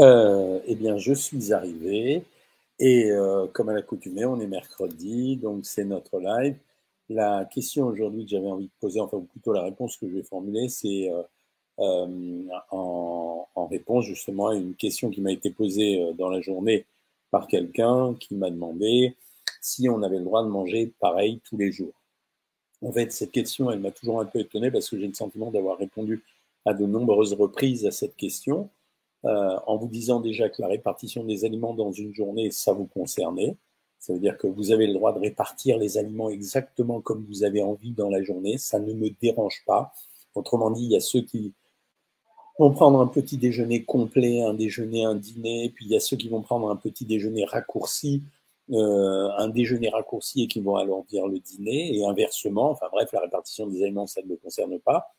Euh, eh bien, je suis arrivé et euh, comme à l'accoutumée, on est mercredi, donc c'est notre live. La question aujourd'hui que j'avais envie de poser, enfin ou plutôt la réponse que je vais formuler, c'est euh, en, en, réponse justement à une question qui m'a été posée dans la journée par quelqu'un qui m'a demandé si on avait le droit de manger pareil tous les jours. En fait, cette question, elle m'a toujours un peu étonné parce que j'ai le sentiment d'avoir répondu à de nombreuses reprises à cette question. Euh, en vous disant déjà que la répartition des aliments dans une journée, ça vous concernait. Ça veut dire que vous avez le droit de répartir les aliments exactement comme vous avez envie dans la journée. Ça ne me dérange pas. Autrement dit, il y a ceux qui vont prendre un petit déjeuner complet, un déjeuner, un dîner, puis il y a ceux qui vont prendre un petit déjeuner raccourci, euh, un déjeuner raccourci et qui vont alourdir le dîner, et inversement. Enfin bref, la répartition des aliments, ça ne me concerne pas.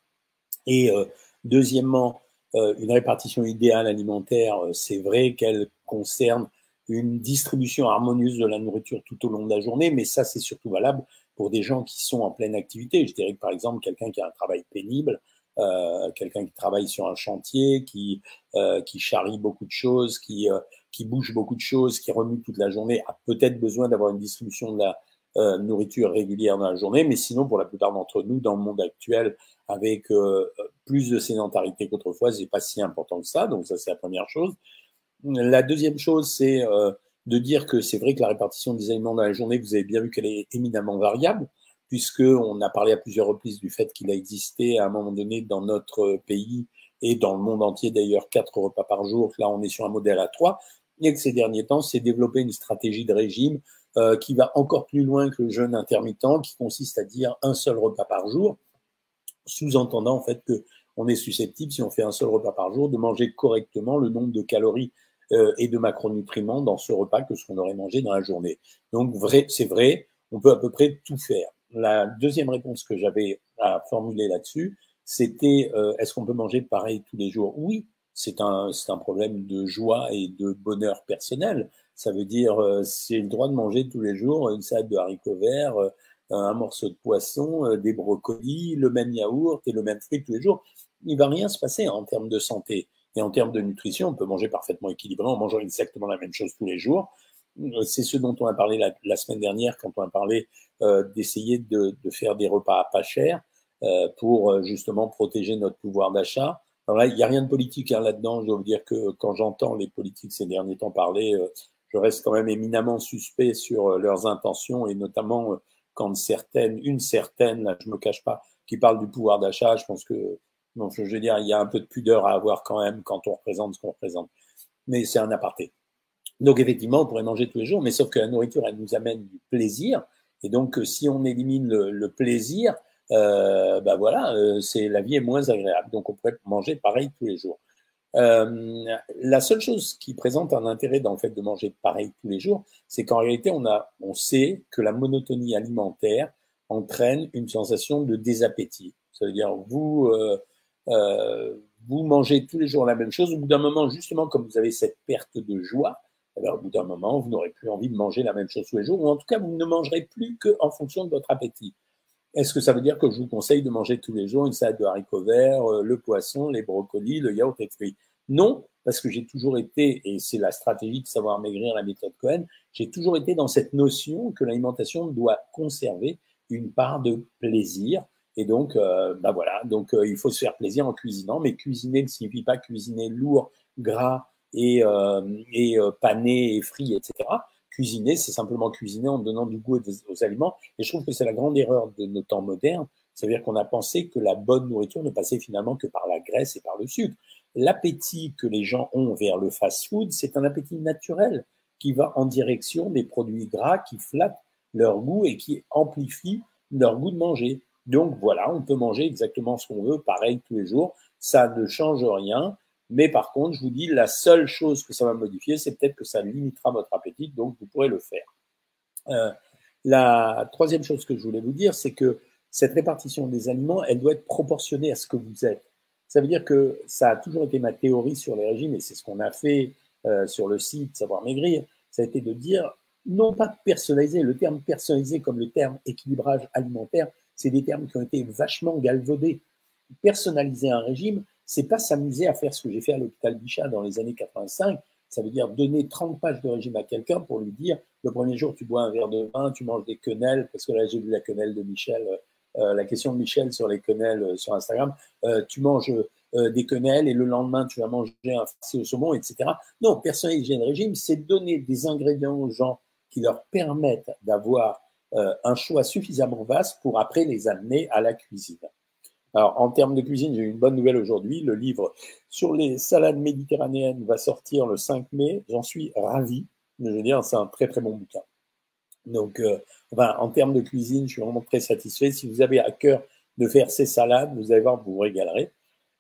Et euh, deuxièmement, une répartition idéale alimentaire, euh, c'est vrai qu'elle concerne une distribution harmonieuse de la nourriture tout au long de la journée, mais ça, c'est surtout valable pour des gens qui sont en pleine activité. Je dirais que, par exemple, quelqu'un qui a un travail pénible, euh, quelqu'un qui travaille sur un chantier, qui, euh, qui charrie beaucoup de choses, qui, euh, qui bouge beaucoup de choses, qui remue toute la journée, a peut-être besoin d'avoir une distribution de la nourriture régulière dans la journée, mais sinon, pour la plupart d'entre nous, dans le monde actuel, avec euh, plus de sédentarité qu'autrefois, c'est pas si important que ça. Donc ça, c'est la première chose. La deuxième chose, c'est euh, de dire que c'est vrai que la répartition des aliments dans la journée, vous avez bien vu qu'elle est éminemment variable, puisque on a parlé à plusieurs reprises du fait qu'il a existé à un moment donné dans notre pays et dans le monde entier d'ailleurs quatre repas par jour. Là, on est sur un modèle à trois. Et que ces derniers temps, c'est développer une stratégie de régime euh, qui va encore plus loin que le jeûne intermittent, qui consiste à dire un seul repas par jour sous-entendant en fait que on est susceptible, si on fait un seul repas par jour, de manger correctement le nombre de calories euh, et de macronutriments dans ce repas que ce qu'on aurait mangé dans la journée. Donc vrai, c'est vrai, on peut à peu près tout faire. La deuxième réponse que j'avais à formuler là-dessus, c'était euh, est-ce qu'on peut manger pareil tous les jours? Oui, c'est un, c'est un problème de joie et de bonheur personnel. Ça veut dire, euh, j'ai le droit de manger tous les jours une salade de haricots verts, euh, un morceau de poisson, euh, des brocolis, le même yaourt et le même fruit tous les jours, il va rien se passer en termes de santé. Et en termes de nutrition, on peut manger parfaitement équilibré en mangeant exactement la même chose tous les jours. Euh, c'est ce dont on a parlé la, semaine dernière quand on a parlé euh, d'essayer de, faire des repas pas chers euh, pour justement protéger notre pouvoir d'achat. Alors là, il n'y a rien de politique hein, là-dedans. Je vous dire que quand j'entends les politiques ces derniers temps parler, je reste quand même éminemment suspect sur leurs intentions et notamment quand certaines, une certaine, là, je me cache pas, qui parle du pouvoir d'achat, je pense que, non, je veux dire, il y a un peu de pudeur à avoir quand même quand on représente ce qu'on représente. Mais c'est un aparté. Donc effectivement, on pourrait manger tous les jours, mais sauf que la nourriture, elle nous amène du plaisir. Et donc, si on élimine le, plaisir, euh, ben voilà, euh, c'est la vie est moins agréable. Donc, on pourrait manger pareil tous les jours. Euh, la seule chose qui présente un intérêt dans le fait de manger pareil tous les jours, c'est qu'en réalité, on, a, on sait que la monotonie alimentaire entraîne une sensation de désappétit. Ça veut dire, vous, euh, euh, vous mangez tous les jours la même chose, au bout d'un moment, justement, comme vous avez cette perte de joie, alors au bout d'un moment, vous n'aurez plus envie de manger la même chose tous les jours, ou en tout cas, vous ne mangerez plus qu'en fonction de votre appétit. Est-ce que ça veut dire que je vous conseille de manger tous les jours une salade de haricots verts, euh, le poisson, les brocolis, le yaourt et fruits? Non, parce que j'ai toujours été, et c'est la stratégie de savoir maigrir, la méthode Cohen, j'ai toujours été dans cette notion que l'alimentation doit conserver une part de plaisir. Et donc, euh, bah voilà, donc euh, il faut se faire plaisir en cuisinant, mais cuisiner ne signifie pas cuisiner lourd, gras et, et pané et frit, etc cuisiner, c'est simplement cuisiner en donnant du goût aux, aliments. Et je trouve que c'est la grande erreur de nos temps modernes. C'est-à-dire qu'on a pensé que la bonne nourriture ne passait finalement que par la graisse et par le sucre. L'appétit que les gens ont vers le fast-food, c'est un appétit naturel qui va en direction des produits gras qui flattent leur goût et qui amplifient leur goût de manger. Donc voilà, on peut manger exactement ce qu'on veut, pareil tous les jours. Ça ne change rien. Mais par contre, je vous dis, la seule chose que ça va modifier, c'est peut-être que ça limitera votre appétit, donc vous pourrez le faire. Euh, la troisième chose que je voulais vous dire, c'est que cette répartition des aliments, elle doit être proportionnée à ce que vous êtes. Ça veut dire que ça a toujours été ma théorie sur les régimes, et c'est ce qu'on a fait euh, sur le site Savoir Maigrir, ça a été de dire, non pas personnaliser, le terme personnalisé comme le terme équilibrage alimentaire, c'est des termes qui ont été vachement galvaudés. Personnaliser un régime, c'est pas s'amuser à faire ce que j'ai fait à l'hôpital Bichat dans les années 85. Ça veut dire donner 30 pages de régime à quelqu'un pour lui dire le premier jour tu bois un verre de vin, tu manges des quenelles, parce que là j'ai vu la quenelle de Michel, euh, la question de Michel sur les quenelles euh, sur Instagram, euh, tu manges des quenelles et le lendemain tu vas manger un farci au saumon, etc. Non, personnaliser le régime, c'est donner des ingrédients aux gens qui leur permettent d'avoir un choix suffisamment vaste pour après les amener à la cuisine. Alors, en termes de cuisine, j'ai une bonne nouvelle aujourd'hui. Le livre sur les salades méditerranéennes va sortir le 5 mai. J'en suis ravi. Je veux dire, c'est un très très bon bouquin. Donc, euh, en termes de cuisine, je suis vraiment très satisfait. Si vous avez à cœur de faire ces salades, vous allez voir, vous vous régalerez.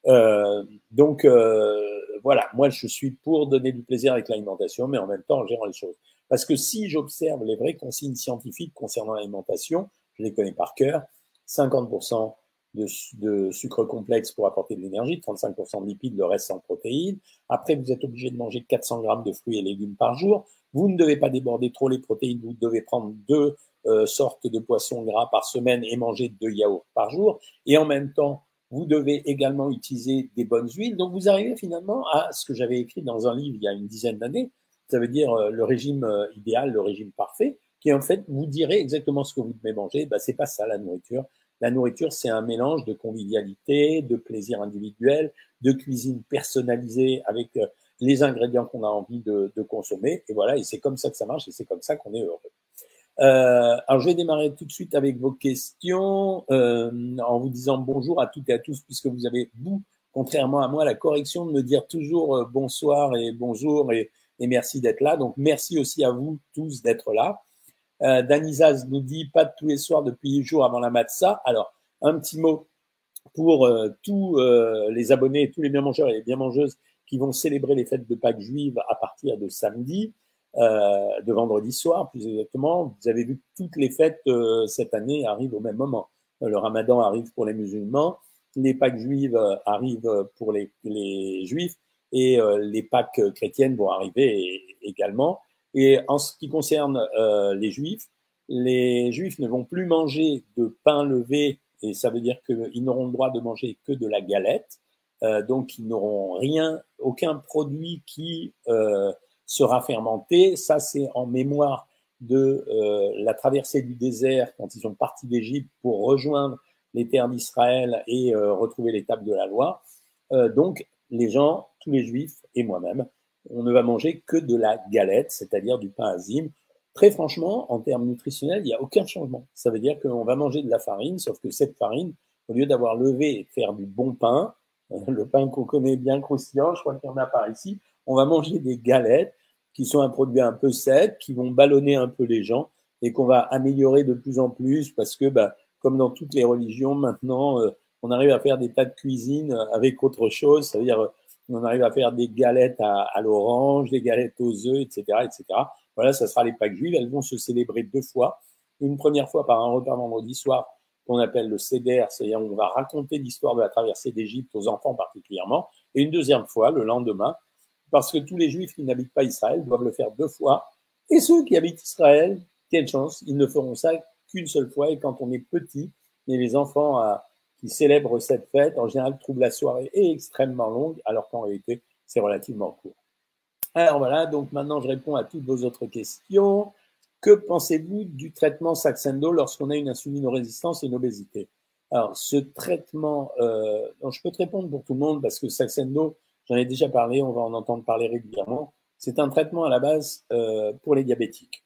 Euh, donc, euh, voilà, moi, je suis pour donner du plaisir avec l'alimentation, mais en même temps, en gérant les choses. Parce que si j'observe les vraies consignes scientifiques concernant l'alimentation, je les connais par cœur, 50% de, sucre complexe pour apporter de l'énergie, 35% de lipides, le reste en protéines. Après, vous êtes obligé de manger 400 grammes de fruits et légumes par jour. Vous ne devez pas déborder trop les protéines, vous devez prendre deux euh, sortes de poissons gras par semaine et manger deux yaourts par jour. Et en même temps, vous devez également utiliser des bonnes huiles. Donc vous arrivez finalement à ce que j'avais écrit dans un livre il y a une dizaine d'années. Ça veut dire euh, le régime euh, idéal, le régime parfait, qui en fait vous direz exactement ce que vous devez manger. Ben, c'est pas ça la nourriture. La nourriture, c'est un mélange de convivialité, de plaisir individuel, de cuisine personnalisée avec euh, les ingrédients qu'on a envie de, consommer. Et voilà, et c'est comme ça que ça marche et c'est comme ça qu'on est heureux. Euh, alors, je vais démarrer tout de suite avec vos questions euh, en vous disant bonjour à toutes et à tous, puisque vous avez, vous, contrairement à moi, la correction de me dire toujours bonsoir et bonjour et merci d'être là. Donc, merci aussi à vous tous d'être là. Euh, Danizaz nous dit pas tous les soirs depuis les jours avant la matza. Alors, un petit mot pour euh, tous euh, les abonnés, tous les bien mangeurs et les bien mangeuses qui vont célébrer les fêtes de Pâques juives à partir de samedi, euh, de vendredi soir plus exactement. Vous avez vu que toutes les fêtes cette année arrivent au même moment. Le ramadan arrive pour les musulmans, les Pâques juives arrivent pour les, les juifs et les Pâques chrétiennes vont arriver également. Et en ce qui concerne euh, les juifs, les juifs ne vont plus manger de pain levé, et ça veut dire qu'ils n'auront le droit de manger que de la galette. Euh, donc, ils n'auront rien, aucun produit qui euh, sera fermenté. Ça, c'est en mémoire de euh, la traversée du désert quand ils sont partis d'Égypte pour rejoindre les terres d'Israël et euh, retrouver l'étape de la loi. Euh, donc, les gens, tous les juifs et moi-même, on ne va manger que de la galette, c'est-à-dire du pain azim. Très franchement, en termes nutritionnels, il n'y a aucun changement. Ça veut dire qu'on va manger de la farine, sauf que cette farine, au lieu d'avoir levé et de faire du bon pain, le pain qu'on connaît bien croustillant, je crois qu'il y en a par ici, on va manger des galettes qui sont un produit un peu sec, qui vont ballonner un peu les gens et qu'on va améliorer de plus en plus parce que, bah, comme dans toutes les religions, maintenant, euh, on arrive à faire des tas de cuisine avec autre chose, c'est-à-dire on arrive à faire des galettes à, l'orange, des galettes aux œufs, etc., etc. Voilà, ça sera les Pâques juives. Elles vont se célébrer deux fois. Une première fois par un repas vendredi soir qu'on appelle le Seder, c'est-à-dire on va raconter l'histoire de la traversée d'Égypte aux enfants particulièrement, et une deuxième fois le lendemain, parce que tous les Juifs qui n'habitent pas Israël doivent le faire deux fois, et ceux qui habitent Israël, quelle chance, ils ne feront ça qu'une seule fois, et quand on est petit, et les enfants à qui célèbrent cette fête, en général, trouvent la soirée extrêmement longue, alors qu'en réalité, c'est relativement court. Alors voilà, donc maintenant, je réponds à toutes vos autres questions. Que pensez-vous du traitement Saxendo lorsqu'on a une insulinorésistance et une obésité? Alors, ce traitement, euh, je peux te répondre pour tout le monde parce que Saxendo, j'en ai déjà parlé, on va en entendre parler régulièrement. C'est un traitement à la base euh, pour les diabétiques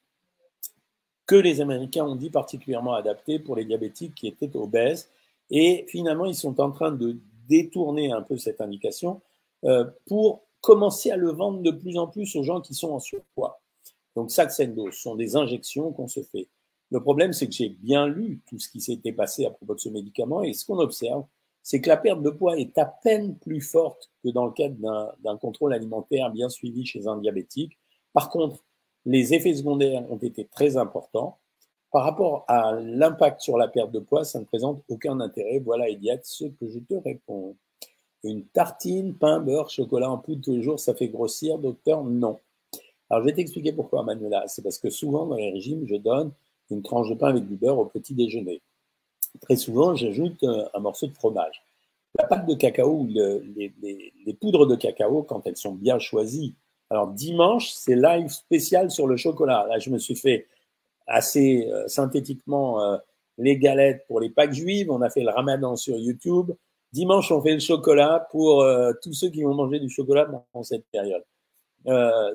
que les Américains ont dit particulièrement adapté pour les diabétiques qui étaient obèses et finalement, ils sont en train de détourner un peu cette indication euh, pour commencer à le vendre de plus en plus aux gens qui sont en surpoids. Donc, Saxendo, ce sont des injections qu'on se fait. Le problème, c'est que j'ai bien lu tout ce qui s'était passé à propos de ce médicament et ce qu'on observe, c'est que la perte de poids est à peine plus forte que dans le cadre d'un contrôle alimentaire bien suivi chez un diabétique. Par contre, les effets secondaires ont été très importants par rapport à l'impact sur la perte de poids, ça ne présente aucun intérêt. Voilà, Eliade, ce que je te réponds. Une tartine, pain, beurre, chocolat en poudre tous les jours, ça fait grossir, docteur? Non. Alors, je vais t'expliquer pourquoi, Manuela. C'est parce que souvent, dans les régimes, je donne une tranche de pain avec du beurre au petit déjeuner. Très souvent, j'ajoute euh, un morceau de fromage. La pâte de cacao, les, les, poudres de cacao, quand elles sont bien choisies. Alors dimanche, c'est live spécial sur le chocolat. Là, je me suis fait assez euh, synthétiquement euh, les galettes pour les Pâques juives. On a fait le ramadan sur YouTube. Dimanche, on fait le chocolat pour euh, tous ceux qui vont manger du chocolat dans cette période.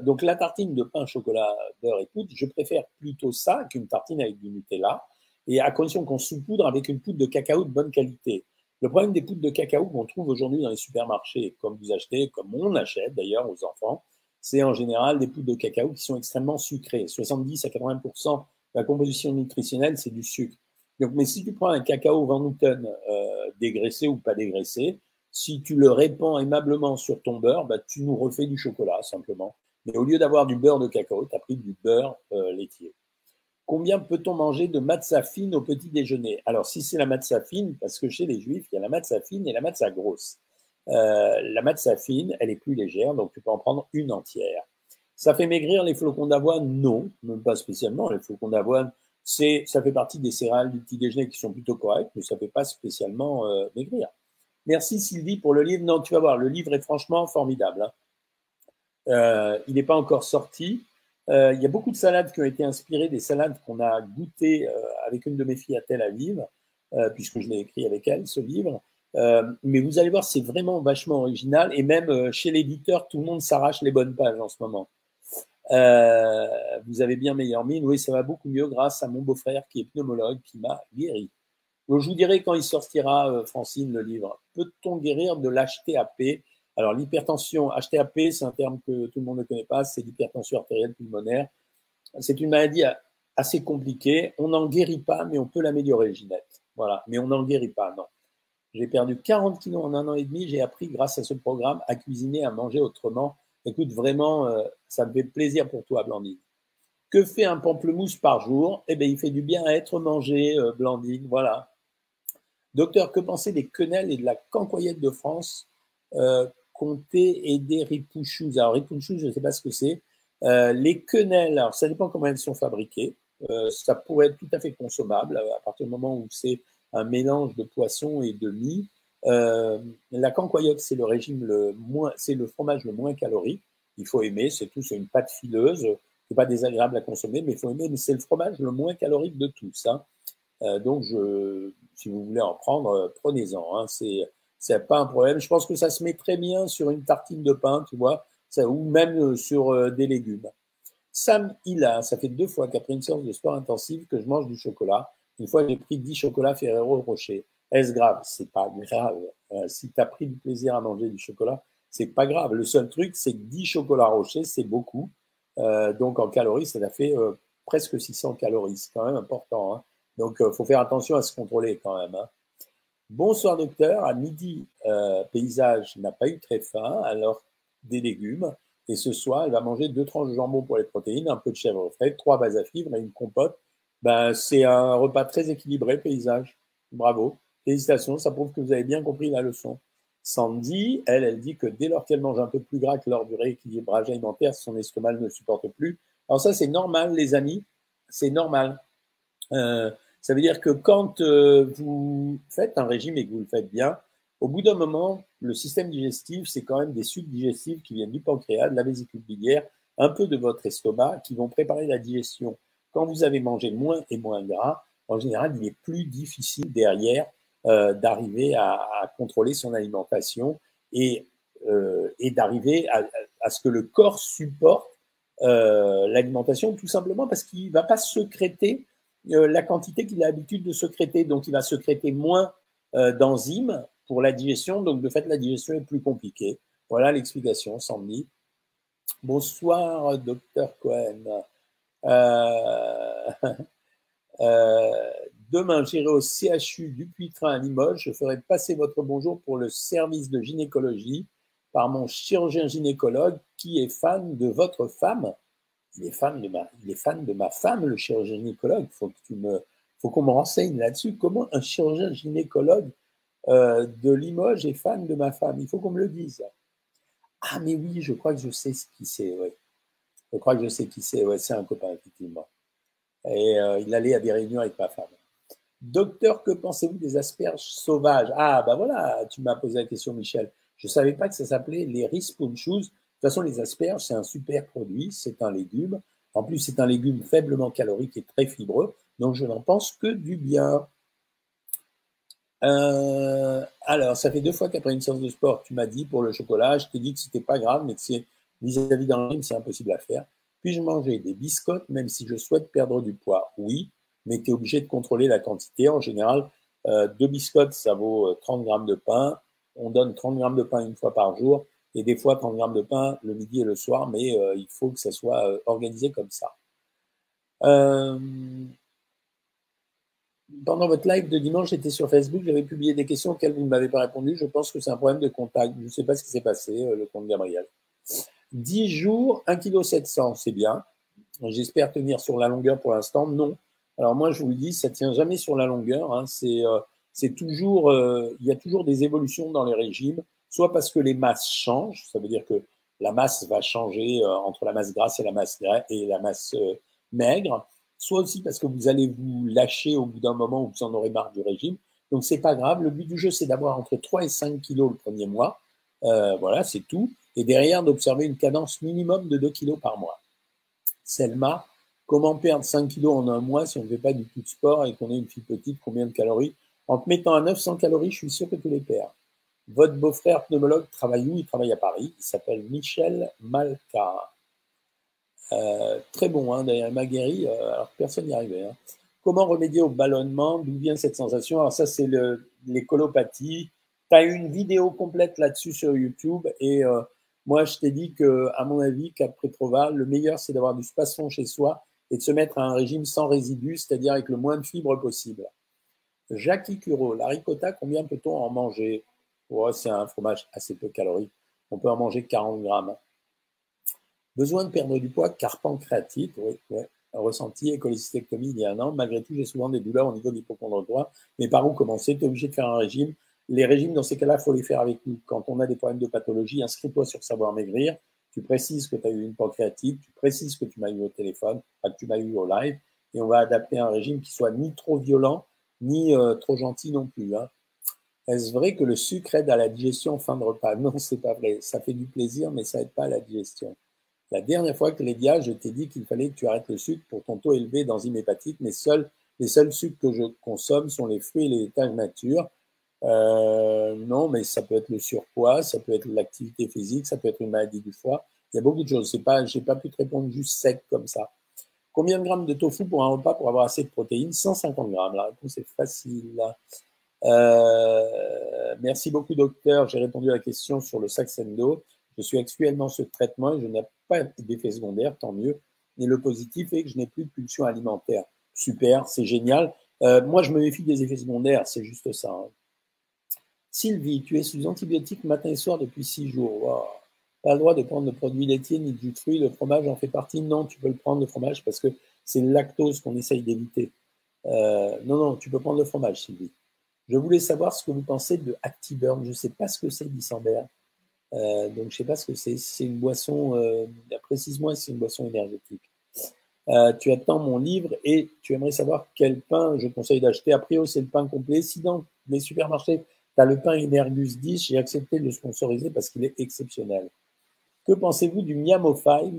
donc la tartine de pain, chocolat, beurre et poudre, je préfère plutôt ça qu'une tartine avec du Nutella, et à condition qu'on sous-poudre avec une poudre de cacao de bonne qualité. Le problème des poudres de cacao qu'on trouve aujourd'hui dans les supermarchés, comme vous achetez, comme on achète d'ailleurs aux enfants, c'est en général des poudres de cacao qui sont extrêmement sucrées. 70 à 80 de la composition nutritionnelle, c'est du sucre. Donc, mais si tu prends un cacao Van Houten euh, dégraissé ou pas dégraissé, si tu le répands aimablement sur ton beurre, bah, tu nous refais du chocolat simplement. Mais au lieu d'avoir du beurre de cacao, tu as pris du beurre euh, laitier. Combien peut-on manger de matzah fine au petit déjeuner? Alors, si c'est la matzah fine, parce que chez les juifs, il y a la matzah fine et la matzah grosse. Euh, la matzah fine, elle est plus légère, donc tu peux en prendre une entière. Ça fait maigrir les flocons d'avoine? Non, même pas spécialement. Les flocons d'avoine, c'est, ça fait partie des céréales du petit déjeuner qui sont plutôt correctes, mais ça ne fait pas spécialement euh, maigrir. Merci Sylvie pour le livre. Non, tu vas voir, le livre est franchement formidable. Hein. Euh, il n'est pas encore sorti. Euh, il y a beaucoup de salades qui ont été inspirées des salades qu'on a goûtées avec une de mes filles à Tel Aviv, puisque je l'ai écrit avec elle, ce livre. mais vous allez voir, c'est vraiment vachement original. Et même chez l'éditeur, tout le monde s'arrache les bonnes pages en ce moment. Vous avez bien meilleure mine. Oui, ça va beaucoup mieux grâce à mon beau-frère qui est pneumologue, qui m'a guéri. Donc, je vous dirai quand il sortira, Francine, le livre. Peut-on guérir de l'HTAP alors l'hypertension HTAP, c'est un terme que tout le monde ne connaît pas, c'est l'hypertension artérielle pulmonaire. C'est une maladie assez compliquée. On n'en guérit pas, mais on peut l'améliorer, Ginette. Voilà, mais on n'en guérit pas, non. J'ai perdu 40 kilos en un an et demi. J'ai appris, grâce à ce programme, à cuisiner, à manger autrement. Écoute, vraiment, euh, ça me fait plaisir pour toi, Blandine. Que fait un pamplemousse par jour? Eh bien, il fait du bien à être mangé, euh, Blandine. Voilà. Docteur, que pensez des quenelles et de la cancoyette de France euh, comté et des ripouchous. Alors, ripouchous, je ne sais pas ce que c'est. Euh, les quenelles, alors ça dépend comment elles sont fabriquées. Ça pourrait être tout à fait consommable à partir du moment où c'est un mélange de poisson et de mie. Euh, la cancoyote, c'est le régime le moins, c'est le fromage le moins calorique. Il faut aimer, c'est tout, c'est une pâte fileuse. C'est pas désagréable à consommer, mais il faut aimer. Mais c'est le fromage le moins calorique de tous. Hein. donc, je, si vous voulez en prendre, prenez-en. Hein. C'est c'est pas un problème. Je pense que ça se met très bien sur une tartine de pain, tu vois, ou même euh, sur euh, des légumes. Sam Hila, ça fait deux fois qu'après une séance de sport intensive que je mange du chocolat. Une fois, j'ai pris 10 chocolats Ferrero Rocher. Est-ce grave? C'est pas grave. Euh, si tu as pris du plaisir à manger du chocolat, c'est pas grave. Le seul truc, c'est que 10 chocolats Rocher, c'est beaucoup. donc en calories, ça a fait presque 600 calories. C'est quand même important. Hein. Donc il faut faire attention à se contrôler quand même. Hein. Bonsoir docteur, à midi, euh, paysage n'a pas eu très faim, alors des légumes. Et ce soir, elle va manger deux tranches de jambon pour les protéines, un peu de chèvre frais, trois bases à fibres et une compote. Ben, c'est un repas très équilibré, paysage. Bravo. Félicitations, ça prouve que vous avez bien compris la leçon. Sandy, elle, elle dit que dès lors qu'elle mange un peu plus gras que lors du rééquilibrage alimentaire, son estomac ne supporte plus. Alors ça, c'est normal, les amis, c'est normal. Euh, ça veut dire que quand euh, vous faites un régime et que vous le faites bien, au bout d'un moment, le système digestif, c'est quand même des sucs digestifs qui viennent du pancréas, de la vésicule biliaire, un peu de votre estomac, qui vont préparer la digestion. Quand vous avez mangé moins et moins gras, en général, il est plus difficile derrière euh, d'arriver à, contrôler son alimentation et, euh, et d'arriver à, ce que le corps supporte l'alimentation, tout simplement parce qu'il ne va pas secréter euh, la quantité qu'il a l'habitude de secréter. Donc, il va secréter moins euh, d'enzymes pour la digestion. Donc, de fait, la digestion est plus compliquée. Voilà l'explication, Sandy. Bonsoir, docteur Cohen. Euh, demain, j'irai au CHU du Puy-Train à Limoges. Je ferai passer votre bonjour pour le service de gynécologie par mon chirurgien gynécologue qui est fan de votre femme il est fan de ma, il est fan de ma femme, le chirurgien gynécologue. Me, faut qu'on me renseigne là-dessus. Comment un chirurgien gynécologue euh, de Limoges est fan de ma femme? Il faut qu'on me le dise. Ah mais oui, je crois que je sais qui c'est. Ouais. Je crois que je sais qui c'est. Ouais, c'est un copain effectivement. Et euh, il allait à des réunions avec ma femme. Docteur, que pensez-vous des asperges sauvages? Ah, ben voilà, tu m'as posé la question, Michel. Je ne savais pas que ça s'appelait les riz De toute façon, les asperges, c'est un super produit, c'est un légume. En plus, c'est un légume faiblement calorique et très fibreux, donc je n'en pense que du bien. Euh, alors, ça fait deux fois qu'après une séance de sport, tu m'as dit pour le chocolat, je t'ai dit que c'était pas grave, mais que c'est vis-à-vis d'un rime, c'est impossible à faire. Puis-je manger des biscottes même si je souhaite perdre du poids? Oui, mais tu es obligé de contrôler la quantité. En général, euh, deux biscottes, ça vaut 30 euh, grammes de pain. On donne 30 grammes de pain une fois par jour et des fois 30 grammes de pain le midi et le soir, mais il faut que ça soit organisé comme ça. Euh, pendant votre live de dimanche, j'étais sur Facebook, j'avais publié des questions auxquelles vous ne m'avez pas répondu. Je pense que c'est un problème de contact. Je ne sais pas ce qui s'est passé, euh, le compte Gabriel. 10 jours, 1,7 kg, c'est bien. J'espère tenir sur la longueur pour l'instant. Non. Alors moi, je vous le dis, ça ne tient jamais sur la longueur. Hein. Euh, c'est toujours, euh, il y a toujours des évolutions dans les régimes, soit parce que les masses changent, ça veut dire que la masse va changer entre la masse grasse et la masse, et la masse maigre soit aussi parce que vous allez vous lâcher au bout d'un moment où vous en aurez marre du régime. Donc c'est pas grave. Le but du jeu, c'est d'avoir entre 3 et 5 kilos le premier mois. Euh, voilà, c'est tout. Et derrière, d'observer une cadence minimum de 2 kilos par mois. Selma, comment perdre 5 kilos en un mois si on ne fait pas du tout de sport et qu'on est une fille petite Combien de calories? En te mettant à 900 calories, je suis sûr que tu les perds. Votre beau-frère pneumologue travaille où? Il travaille à Paris. Il s'appelle Michel Malka. Euh, très bon, hein, d'ailleurs, m'a guéri, euh, alors personne n'y arrivait. Hein. Comment remédier au ballonnement? D'où vient cette sensation? Alors ça, c'est l'écolopathie. Tu as une vidéo complète là-dessus sur YouTube et euh, moi, je t'ai dit que, à mon avis, qu'après Trova, le meilleur, c'est d'avoir du spasson chez soi et de se mettre à un régime sans résidus, c'est-à-dire avec le moins de fibres possible. Jackie Curo, la ricotta, combien peut-on en manger? C'est un fromage assez peu calorique. On peut en manger 40 grammes. Besoin de perdre du poids car pancréatite, oui. Ressenti et cholécystectomie il y a un an. Malgré tout, j'ai souvent des douleurs au niveau de l'hypochondroïde. Mais par où commencer? Tu es obligé de faire un régime. Les régimes, dans ces cas-là, il faut les faire avec nous. Quand on a des problèmes de pathologie, inscris-toi sur Savoir Maigrir. Tu précises que tu as eu une pancréatite, tu précises que tu m'as eu au téléphone, que tu m'as eu au live, et on va adapter un régime qui soit ni trop violent, ni euh, trop gentil non plus. Hein. Est-ce vrai que le sucre aide à la digestion en fin de repas? Non, c'est pas vrai. Ça fait du plaisir, mais ça aide pas à la digestion. La dernière fois que Lédia, je t'ai dit qu'il fallait que tu arrêtes le sucre pour ton taux élevé d'enzymes hépatiques, mais les seuls sucres que je consomme sont les fruits et les laitages nature. Euh, non, mais ça peut être le surpoids, ça peut être l'activité physique, ça peut être une maladie du foie. Il y a beaucoup de choses. C'est pas, j'ai pas pu te répondre juste sec comme ça. Combien de grammes de tofu pour un repas pour avoir assez de protéines? 150 grammes. La réponse est facile. Euh, merci beaucoup, docteur. J'ai répondu à la question sur le Saxendo. Je suis actuellement ce traitement et je n'ai pas d'effet secondaire, tant mieux. Et le positif est que je n'ai plus de pulsion alimentaire. Super, c'est génial. Euh, moi, je me méfie des effets secondaires, c'est juste ça. Hein. Sylvie, tu es sous antibiotiques matin et soir depuis six jours. Pas le droit de prendre de produits laitiers ni de fruits. Le fromage en fait partie. Non, tu peux le prendre, le fromage, parce que c'est lactose qu'on essaye d'éviter. Euh, non, non, tu peux prendre le fromage, Sylvie. Je voulais savoir ce que vous pensez de ActiBurn. Je ne sais pas ce que c'est, Dissambert. Euh, donc, je ne sais pas ce que c'est. C'est une boisson, euh, précise-moi c'est une boisson énergétique. Euh, tu attends mon livre et tu aimerais savoir quel pain je conseille d'acheter. A priori, c'est le pain complet. Si dans les supermarchés, tu as le pain Energus 10, j'ai accepté de le sponsoriser parce qu'il est exceptionnel. Que pensez-vous du Miamo 5,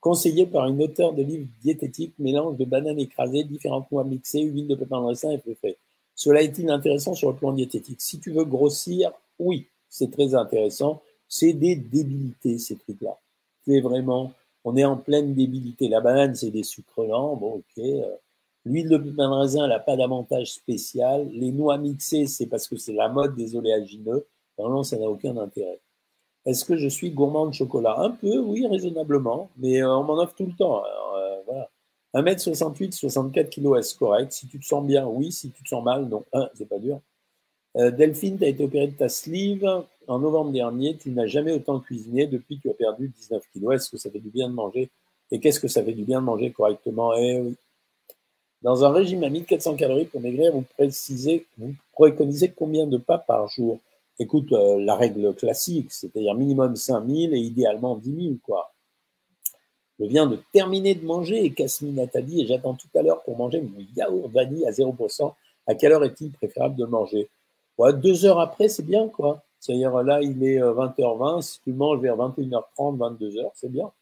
conseillé par une auteure de livres diététiques, mélange de bananes écrasées, différentes noix mixées, huile de pépins de raisin et frais Cela est-il intéressant sur le plan diététique? Si tu veux grossir, oui, c'est très intéressant c'est des débilités, ces trucs-là. C'est vraiment, on est en pleine débilité. La banane, c'est des sucres lents, bon, ok. Euh, l'huile de raisin, elle n'a pas d'avantage spécial. Les noix mixées, c'est parce que c'est la mode des oléagineux. Normalement, ça n'a aucun intérêt. Est-ce que je suis gourmand de chocolat? Un peu, oui, raisonnablement, mais euh, on m'en offre tout le temps. Euh, voilà. 1m68, 64 kg, est-ce correct? Si tu te sens bien, oui. Si tu te sens mal, non. Un, c'est pas dur. Delphine, tu as été opérée de ta sleeve en novembre dernier, tu n'as jamais autant cuisiné depuis que tu as perdu 19 kilos. Est-ce que ça fait du bien de manger? Et qu'est-ce que ça fait du bien de manger correctement? Eh oui. Dans un régime à 1400 calories pour maigrir, vous précisez, vous préconisez combien de pas par jour? Écoute, euh, la règle classique, c'est-à-dire minimum 5000 et idéalement 10 000, quoi. Je viens de terminer de manger et Casmine Nathalie et j'attends tout à l'heure pour manger mon yaourt vanille à 0%. À quelle heure est-il préférable de manger? Deux heures après, c'est bien, quoi. C'est-à-dire là, il est 20h20, si tu manges vers 21h30, 22h, c'est bien.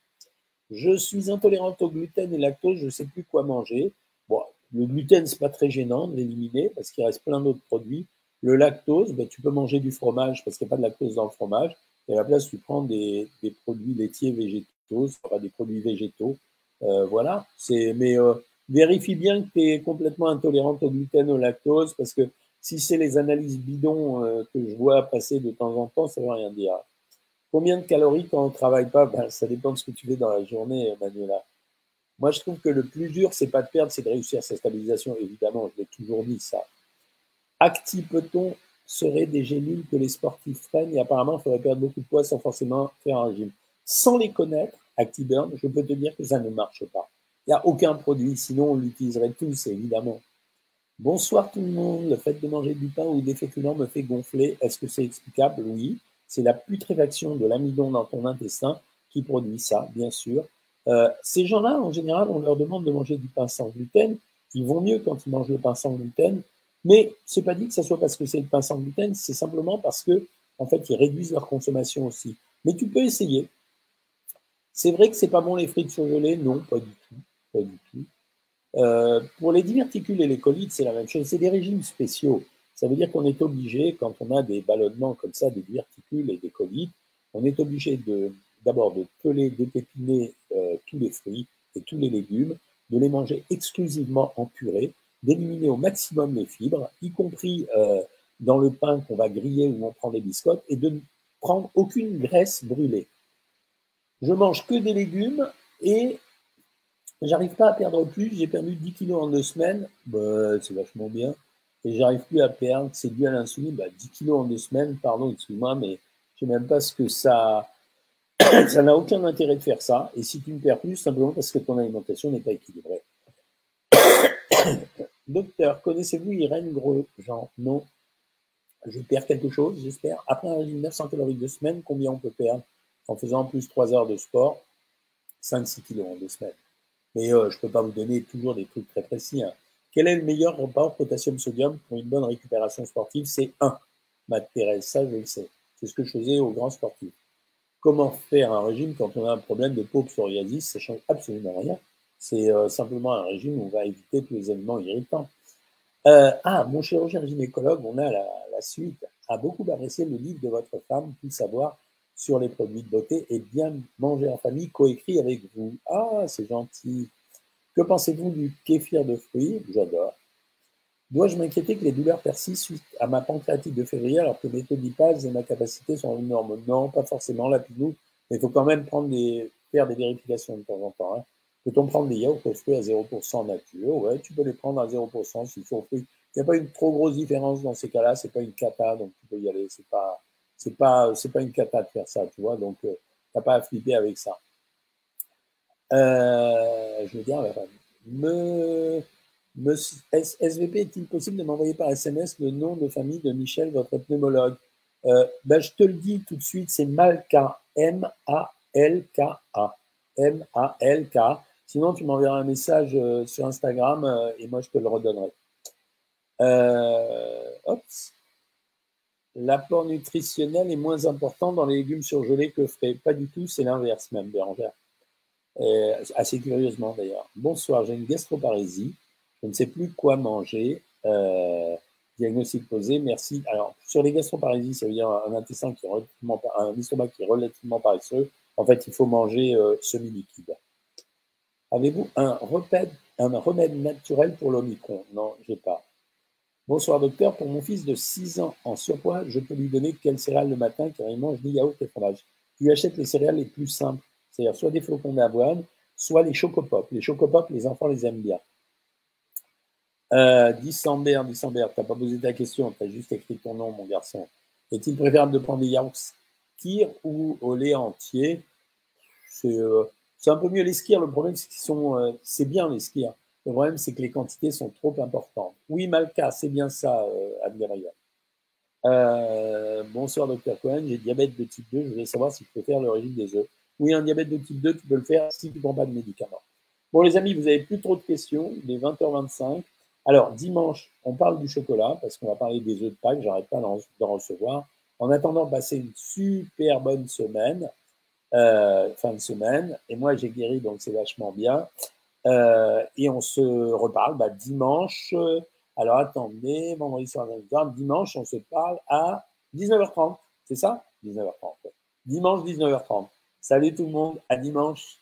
Je suis intolérante au gluten et lactose, je ne sais plus quoi manger. Bon, le gluten, c'est pas très gênant de l'éliminer parce qu'il reste plein d'autres produits. Le lactose, ben, tu peux manger du fromage parce qu'il n'y a pas de lactose dans le fromage. Et à la place, tu prends des, produits laitiers végétaux, des produits végétaux. Euh, voilà. Mais euh, vérifie bien que tu es complètement intolérante au gluten, au lactose, parce que si c'est les analyses bidons euh, que je vois passer de temps en temps, ça ne veut rien dire. Combien de calories quand on ne travaille pas? Ben, Ça dépend de ce que tu fais dans la journée, Manuela. Moi, je trouve que le plus dur, c'est pas de perdre, c'est de réussir sa stabilisation. Évidemment, je l'ai toujours dit ça. Acti-peut-on serait des gélules que les sportifs prennent? Et apparemment, il faudrait perdre beaucoup de poids sans forcément faire un régime. Sans les connaître, ActiBurn, je peux te dire que ça ne marche pas. Il n'y a aucun produit, sinon on l'utiliserait tous, évidemment. Bonsoir tout le monde. Le fait de manger du pain ou des féculents me fait gonfler. Est-ce que c'est explicable? Oui. C'est la putréfaction de l'amidon dans ton intestin qui produit ça, bien sûr. Euh, ces gens-là, en général, on leur demande de manger du pain sans gluten. Ils vont mieux quand ils mangent le pain sans gluten. Mais c'est pas dit que ce soit parce que c'est le pain sans gluten, c'est simplement parce que, en fait, ils réduisent leur consommation aussi. Mais tu peux essayer. C'est vrai que c'est pas bon les frites surgelées, non, pas du tout, pas du tout. Euh, pour les diverticules et les colites, c'est la même chose. C'est des régimes spéciaux. Ça veut dire qu'on est obligé, quand on a des ballonnements comme ça, des diverticules et des colites, on est obligé de d'abord de peler, dépépiner euh, tous les fruits et tous les légumes, de les manger exclusivement en purée, d'éliminer au maximum les fibres, y compris euh, dans le pain qu'on va griller ou on prend des biscottes, et de ne prendre aucune graisse brûlée. Je mange que des légumes et j'arrive pas à perdre plus. J'ai perdu 10 kilos en deux semaines, bah, c'est vachement bien. Et j'arrive plus à perdre, c'est dû à l'insuline, bah, 10 kilos en deux semaines, pardon, excuse-moi, mais je sais même pas ce que ça. ça n'a aucun intérêt de faire ça. Et si tu ne perds plus, simplement parce que ton alimentation n'est pas équilibrée. Docteur, connaissez-vous Irène Grosjean Non. Je perds quelque chose, j'espère. Après un régime 900 calories de semaine, combien on peut perdre en faisant en plus 3 heures de sport? 5-6 kilos en deux semaines. Mais euh, je ne peux pas vous donner toujours des trucs très précis. Hein. Quel est le meilleur repas potassium-sodium pour une bonne récupération sportive? C'est 1. Matt Thérèse, ça je le sais. C'est ce que je faisais aux grands sportifs. Comment faire un régime quand on a un problème de peau psoriasis Ça ne change absolument rien. C'est euh, simplement un régime où on va éviter tous les aliments irritants. Euh, ah, mon chirurgien gynécologue, on a la, suite, a beaucoup apprécié le livre de votre femme, Tout savoir sur les produits de beauté et bien manger en famille, coécrit avec vous. Ah, c'est gentil. Que pensez-vous du kéfir de fruits? J'adore. Dois-je m'inquiéter que les douleurs persistent suite à ma pancréatite de février alors que mes taux et ma capacité sont énormes Non, pas forcément, la pilou, mais il faut quand même faire des vérifications de temps en temps. Hein. Peut-on prendre des yaourts aux fruits à 0% nature? Ouais, tu peux les prendre à 0% s'ils sont fruits. Il n'y a pas une trop grosse différence dans ces cas-là, c'est pas une cata, donc tu peux y aller. C'est pas, c'est pas, c'est pas une cata de faire ça, tu vois. Donc, euh, tu n'as pas à flipper avec ça. Euh, je veux dire, me, SVP, est-il possible de m'envoyer par SMS le nom de famille de Michel, votre pneumologue? Euh, ben, Je te le dis tout de suite, c'est Malka, M-A-L-K-A. M-A-L-K. Sinon, tu m'enverras un message euh, sur Instagram euh, et moi, je te le redonnerai. L'apport nutritionnel est moins important dans les légumes surgelés que frais. Pas du tout, c'est l'inverse même, Bérangère. assez curieusement d'ailleurs. Bonsoir, j'ai une gastroparésie. Je ne sais plus quoi manger. diagnostic posé, merci. Alors, sur les gastroparésies, ça veut dire un intestin qui est relativement, estomac qui est relativement paresseux. En fait, il faut manger semi-liquide. Avez-vous un remède, naturel pour l'Omicron? Non, j'ai pas. Bonsoir docteur, pour mon fils de 6 ans en surpoids, je peux lui donner quelle céréale le matin car il mange ni yaourt ni fromage. Tu lui achètes les céréales les plus simples, c'est-à-dire soit des flocons d'avoine, soit les chocopop. Les chocopop, les enfants les aiment bien. Euh, Dissambert, tu n'as pas posé ta question, tu as juste écrit ton nom, mon garçon. Est-il préférable de prendre des yaourts skir ou au lait entier? C'est euh, un peu mieux les skiers. Le problème, c'est qu'ils sont, euh, c'est bien les skiers. Le problème, c'est que les quantités sont trop importantes. Oui, Malka, c'est bien ça, euh, euh, bonsoir, docteur Cohen. J'ai diabète de type 2. Je voulais savoir si je peux faire le régime des œufs. Oui, un diabète de type 2, tu peux le faire si tu ne prends pas de médicaments. Bon, les amis, vous n'avez plus trop de questions. Il est 20h25. Alors, dimanche, on parle du chocolat parce qu'on va parler des œufs de Pâques. J'arrête pas d'en recevoir. En attendant, passez une super bonne semaine, euh, fin de semaine. Et moi, j'ai guéri, donc c'est vachement bien. Euh, et on se reparle bah, dimanche. Alors, attendez, vendredi soir, dimanche, on se parle à 19h30. C'est ça? 19h30. Dimanche, 19h30. Salut tout le monde, à dimanche.